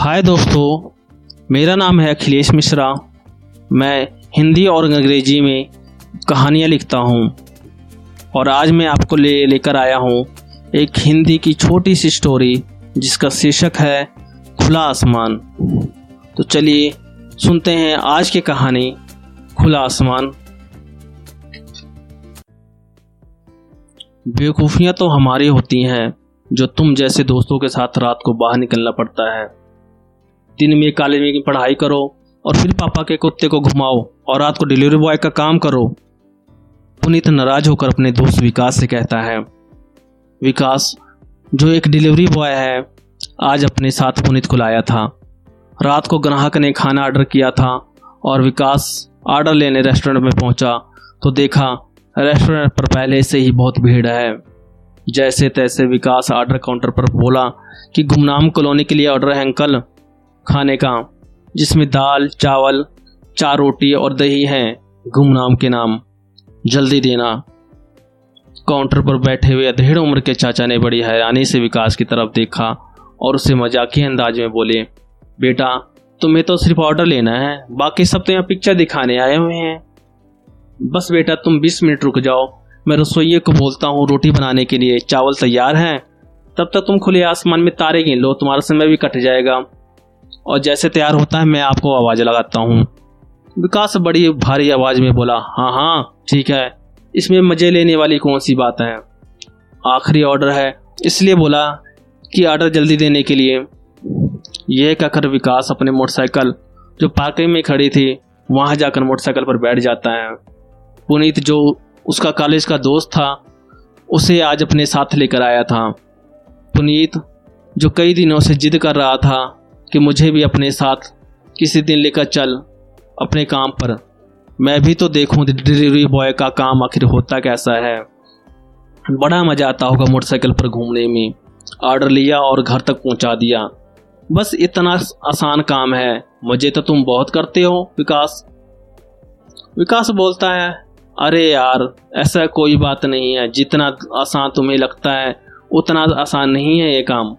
हाय दोस्तों, मेरा नाम है अखिलेश मिश्रा। मैं हिंदी और अंग्रेज़ी में कहानियाँ लिखता हूँ और आज मैं आपको ले, लेकर आया हूँ एक हिंदी की छोटी सी स्टोरी जिसका शीर्षक है, खुला आसमान। तो चलिए सुनते हैं आज की कहानी, खुला आसमान। बेवकूफ़ियाँ तो हमारी होती हैं, जो तुम जैसे दोस्तों के साथ रात को बाहर निकलना पड़ता है। दिन में कॉलेज में पढ़ाई करो और फिर पापा के कुत्ते को घुमाओ और रात को डिलीवरी बॉय का काम करो। पुनीत नाराज़ होकर अपने दोस्त विकास से कहता है, विकास, जो एक डिलीवरी बॉय है, आज अपने साथ पुनीत को लाया था। रात को ग्राहक ने खाना ऑर्डर किया था और विकास ऑर्डर लेने रेस्टोरेंट में पहुँचा तो देखा रेस्टोरेंट पर पहले से ही बहुत भीड़ है। जैसे तैसे विकास ऑर्डर काउंटर पर बोला कि, गुमनाम कॉलोनी के लिए ऑर्डर है, अंकल। खाने का, जिसमें दाल, चावल, चार रोटी और दही है गुमनाम के नाम। जल्दी देना। काउंटर पर बैठे हुए अधेड़ उम्र के चाचा ने बड़ी हैरानी से विकास की तरफ़ देखा और उसे मजाकी अंदाज में बोले, बेटा, तुम्हें तो सिर्फ़ ऑर्डर लेना है, बाकी सब तो यहाँ पिक्चर दिखाने आए हुए हैं। बस बेटा, तुम 20 मिनट रुक जाओ। मैं रसोइये को बोलता हूँ, रोटी बनाने के लिए चावल तैयार हैं। तब तक तुम खुले आसमान में तारे गिन लो, तुम्हारा समय भी कट जाएगा। और जैसे तैयार होता है, मैं आपको आवाज़ लगाता हूँ। विकास बड़ी भारी आवाज़ में बोला हाँ हाँ ठीक है। इसमें मज़े लेने वाली कौन सी बात है? आखिरी ऑर्डर है। इसलिए बोला कि ऑर्डर जल्दी देने के लिए। यह कहकर विकास अपने मोटरसाइकिल, जो पार्किंग में खड़ी थी, वहाँ जाकर मोटरसाइकिल पर बैठ जाता है। पुनीत, जो उसका कॉलेज का दोस्त था, उसे आज अपने साथ लेकर आया था। पुनीत, जो कई दिनों से जिद कर रहा था कि मुझे भी अपने साथ किसी दिन लेकर चल अपने काम पर। मैं भी तो देखूँ डिलीवरी बॉय का काम आखिर होता कैसा है। बड़ा मज़ा आता होगा मोटरसाइकिल पर घूमने में। ऑर्डर लिया और घर तक पहुँचा दिया। बस इतना आसान काम है। मुझे तो तुम बहुत करते हो, विकास। विकास बोलता है, अरे यार, ऐसा कोई बात नहीं है। जितना आसान तुम्हें लगता है, उतना आसान नहीं है ये काम।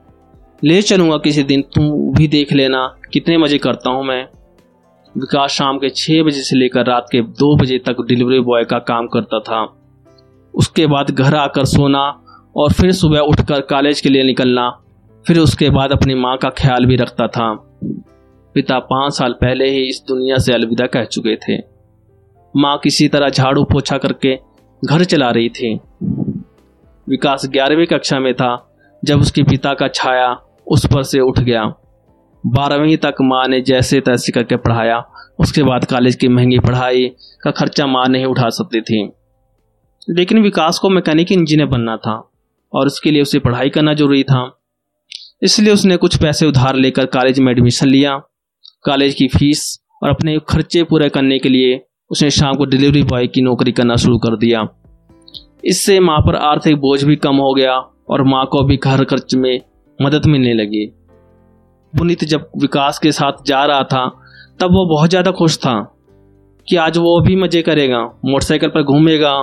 ले चलूँगा किसी दिन तुम भी देख लेना कितने मज़े करता हूँ मैं। विकास शाम के छः बजे से लेकर रात के दो बजे तक डिलीवरी बॉय का काम करता था। उसके बाद घर आकर सोना और फिर सुबह उठकर कॉलेज के लिए निकलना, फिर उसके बाद अपनी माँ का ख्याल भी रखता था। पिता पाँच साल पहले ही इस दुनिया से अलविदा कह चुके थे। माँ किसी तरह झाड़ू पोछा करके घर चला रही थी। विकास ग्यारहवीं कक्षा में था, जब उसके पिता का छाया उस पर से उठ गया। बारहवीं तक माँ ने जैसे तैसे करके पढ़ाया। उसके बाद कॉलेज की महँगी पढ़ाई का खर्चा माँ नहीं उठा सकती थी। लेकिन विकास को मैकेनिक इंजीनियर बनना था और उसके लिए उसे पढ़ाई करना ज़रूरी था। इसलिए उसने कुछ पैसे उधार लेकर कॉलेज में एडमिशन लिया। कॉलेज की फ़ीस और अपने खर्चे पूरे करने के लिए उसने शाम को डिलीवरी बॉय की नौकरी करना शुरू कर दिया। इससे माँ पर आर्थिक बोझ भी कम हो गया और माँ को भी घर खर्च में मदद मिलने लगी। पुनीत जब विकास के साथ जा रहा था, तब वो बहुत ज़्यादा खुश था कि आज वो भी मज़े करेगा, मोटरसाइकिल पर घूमेगा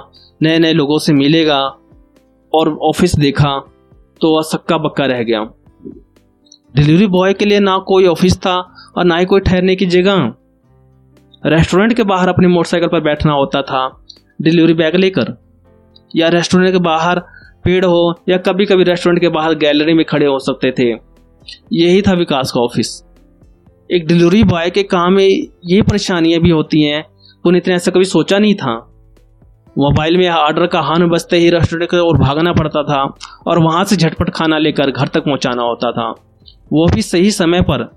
नए नए लोगों से मिलेगा और ऑफ़िस देखा तो वह सक्का बक्का रह गया। डिलीवरी बॉय के लिए ना कोई ऑफ़िस था और ना ही कोई ठहरने की जगह। रेस्टोरेंट के बाहर अपनी मोटरसाइकिल पर बैठना होता था, डिलीवरी बैग लेकर, या रेस्टोरेंट के बाहर पेड़ हो या कभी कभी रेस्टोरेंट के बाहर गैलरी में खड़े हो सकते थे। यही था विकास का ऑफ़िस एक डिलीवरी बॉय के काम में ये परेशानियाँ भी होती हैं पुनीत ने ऐसा कभी सोचा नहीं था। मोबाइल में ऑर्डर का हान बजते ही रेस्टोरेंट की ओर भागना पड़ता था और वहाँ से झटपट खाना लेकर घर तक पहुंचाना होता था। वो भी सही समय पर।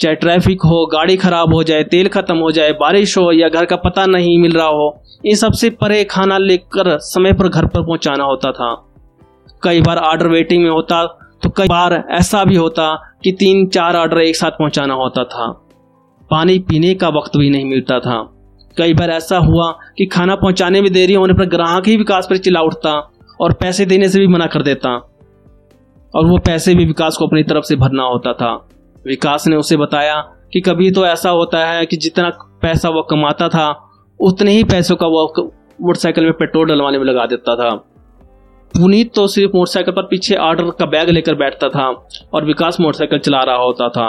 चाहे ट्रैफ़िक हो, गाड़ी खराब हो जाए, तेल खत्म हो जाए, बारिश हो या घर का पता नहीं मिल रहा हो, इन सबसे परे खाना लेकर समय पर घर पर पहुंचाना होता था। कई बार ऑर्डर वेटिंग में होता तो कई बार ऐसा भी होता कि तीन चार ऑर्डर एक साथ पहुंचाना होता था। पानी पीने का वक्त भी नहीं मिलता था। कई बार ऐसा हुआ कि खाना पहुँचाने में देरी होने पर ग्राहक ही विकास पर चिल्ला उठता और पैसे देने से भी मना कर देता। और वो पैसे भी विकास को अपनी तरफ़ से भरना होता था। विकास ने उसे बताया कि कभी तो ऐसा होता है कि जितना पैसा वो कमाता था, उतने ही पैसों का वो मोटरसाइकिल में पेट्रोल डलवाने में लगा देता था। पुनीत तो सिर्फ़ मोटरसाइकिल पर पीछे ऑर्डर का बैग लेकर बैठता था और विकास मोटरसाइकिल चला रहा होता था।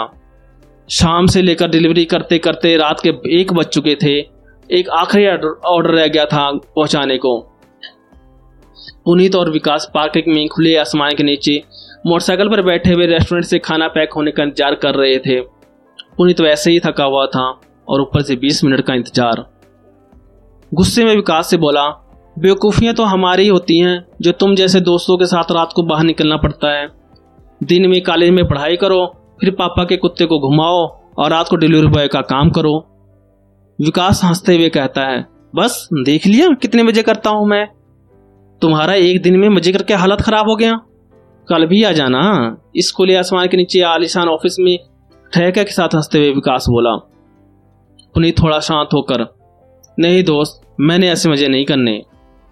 शाम से लेकर डिलीवरी करते करते रात के एक बज चुके थे। एक आखिरी ऑर्डर रह गया था पहुँचाने को। पुनीत और विकास पार्किंग में खुले आसमान के नीचे मोटरसाइकिल पर बैठे हुए रेस्टोरेंट से खाना पैक होने का इंतज़ार कर रहे थे। पुनीत वैसे ही थका हुआ था और ऊपर से 20 मिनट का इंतज़ार। गुस्से में विकास से बोला बेवकूफ़ियाँ तो हमारी ही होती हैं, जो तुम जैसे दोस्तों के साथ रात को बाहर निकलना पड़ता है। दिन में कॉलेज में पढ़ाई करो, फिर पापा के कुत्ते को घुमाओ और रात को डिलीवरी बॉय का काम करो। विकास हँसते हुए कहता है, बस, देख लिया कितने बजे करता हूँ मैं। तुम्हारा एक दिन में मज़े करके हालत खराब हो गया। कल भी आ जाना। इस खुले आसमान के नीचे आलिशान ऑफ़िस में ठहका के साथ हँसते हुए विकास बोला, पुनीत थोड़ा शांत होकर। नहीं दोस्त, मैंने ऐसे मज़े नहीं करने।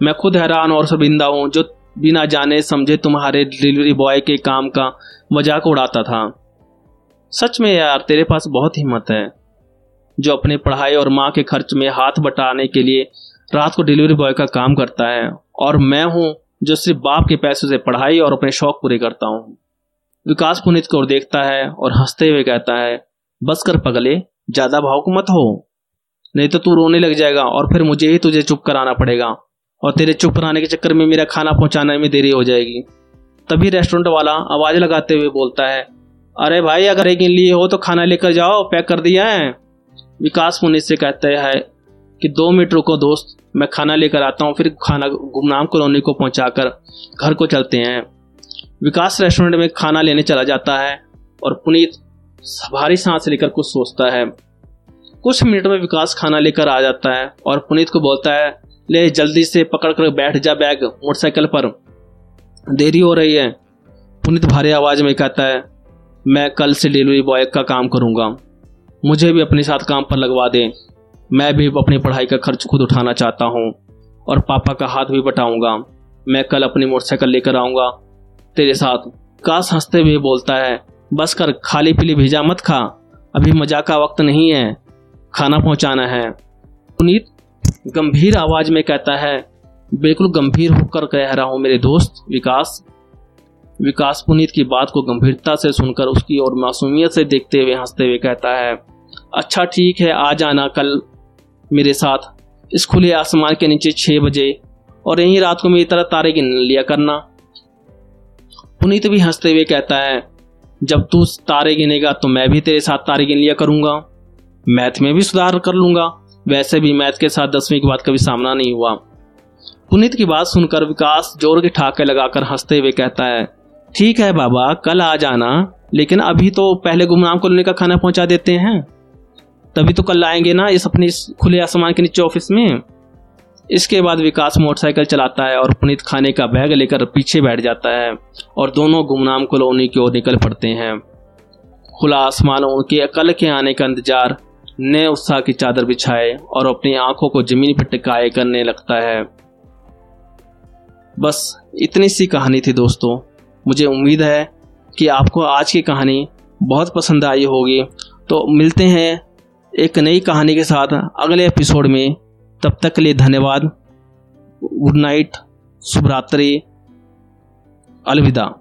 मैं खुद हैरान और शर्मिंदा हूँ, जो बिना जाने समझे तुम्हारे डिलीवरी बॉय के काम का मज़ाक उड़ाता था। सच में यार, तेरे पास बहुत हिम्मत है, जो अपने पढ़ाई और माँ के खर्च में हाथ बटाने के लिए रात को डिलीवरी बॉय का काम करता है, और मैं हूँ, जो सिर्फ़ बाप के पैसों से पढ़ाई और अपने शौक पूरे करता हूँ। विकास पुनित को देखता है और हँसते हुए कहता है, बस कर पगले, ज़्यादा भावुक मत हो, नहीं तो तू रोने लग जाएगा और फिर मुझे ही तुझे चुप कराना पड़ेगा। और तेरे चुप कराने के चक्कर में मेरा खाना पहुँचाने में देरी हो जाएगी। तभी रेस्टोरेंट वाला आवाज़ लगाते हुए बोलता है, अरे भाई, अगर एक लिए हो तो खाना लेकर जाओ, पैक कर दिया है। विकास पुनित से कहते हैं कि दो मिनट रुको दोस्त, मैं खाना लेकर आता हूँ, फिर खाना गुमनाम कॉलोनी को पहुंचाकर घर को चलते हैं। विकास रेस्टोरेंट में खाना लेने चला जाता है और पुनीत भारी सांस लेकर कुछ सोचता है। कुछ मिनट में विकास खाना लेकर आ जाता है और पुनीत को बोलता है ले जल्दी से पकड़ कर बैठ जा बैग मोटरसाइकिल पर। देरी हो रही है। पुनित भारी आवाज़ में कहता है, मैं कल से डिलीवरी बॉय का काम करूँगा। मुझे भी अपने साथ काम पर लगवा दें। मैं भी अपनी पढ़ाई का खर्च खुद उठाना चाहता हूँ और पापा का हाथ भी बटाऊँगा। मैं कल अपनी मोटरसाइकिल लेकर आऊँगा। तेरे साथ काश हँसते हुए बोलता है, बस कर, खाली पीली भेजा मत खा। अभी मज़ाक का वक्त नहीं है। खाना पहुंचाना है। पुनीत गंभीर आवाज़ में कहता है, बिल्कुल गंभीर होकर कह रहा हूँ मेरे दोस्त, विकास। विकास पुनीत की बात को गंभीरता से सुनकर उसकी और मासूमियत से देखते हुए हँसते हुए कहता है अच्छा ठीक है, आ जाना कल मेरे साथ। इस खुले आसमान के नीचे छह बजे और यही रात को मेरी तरह तारे गिन लिया करना। पुनीत भी हँसते हुए कहता है, जब तू तारे गिनेगा तो मैं भी तेरे साथ तारे गिन लिया करूँगा। मैथ में भी सुधार कर लूँगा। वैसे भी मैथ के साथ दसवीं के बाद कभी सामना नहीं हुआ। पुनीत की बात सुनकर विकास ज़ोर के ठाके लगाकर हँसते हुए कहता है, ठीक है बाबा, कल आ जाना, लेकिन अभी तो पहले गुमनाम कॉलोनी का खाना पहुँचा देते हैं। तभी तो कल आएँगे ना इस अपने खुले आसमान के नीचे ऑफ़िस में? इसके बाद विकास मोटरसाइकिल चलाता है और पुनीत खाने का बैग लेकर पीछे बैठ जाता है और दोनों गुमनाम कॉलोनी की ओर निकल पड़ते हैं। खुला आसमान उनके कल के आने का इंतज़ार नए उत्साह की चादर बिछाए और अपनी आँखों को ज़मीन पर टिकाए करने लगता है। बस इतनी सी कहानी थी दोस्तों। मुझे उम्मीद है कि आपको आज की कहानी बहुत पसंद आई होगी। तो मिलते हैं एक नई कहानी के साथ अगले एपिसोड में। तब तक के लिए धन्यवाद। गुड नाइट, शुभरात्रि। अलविदा।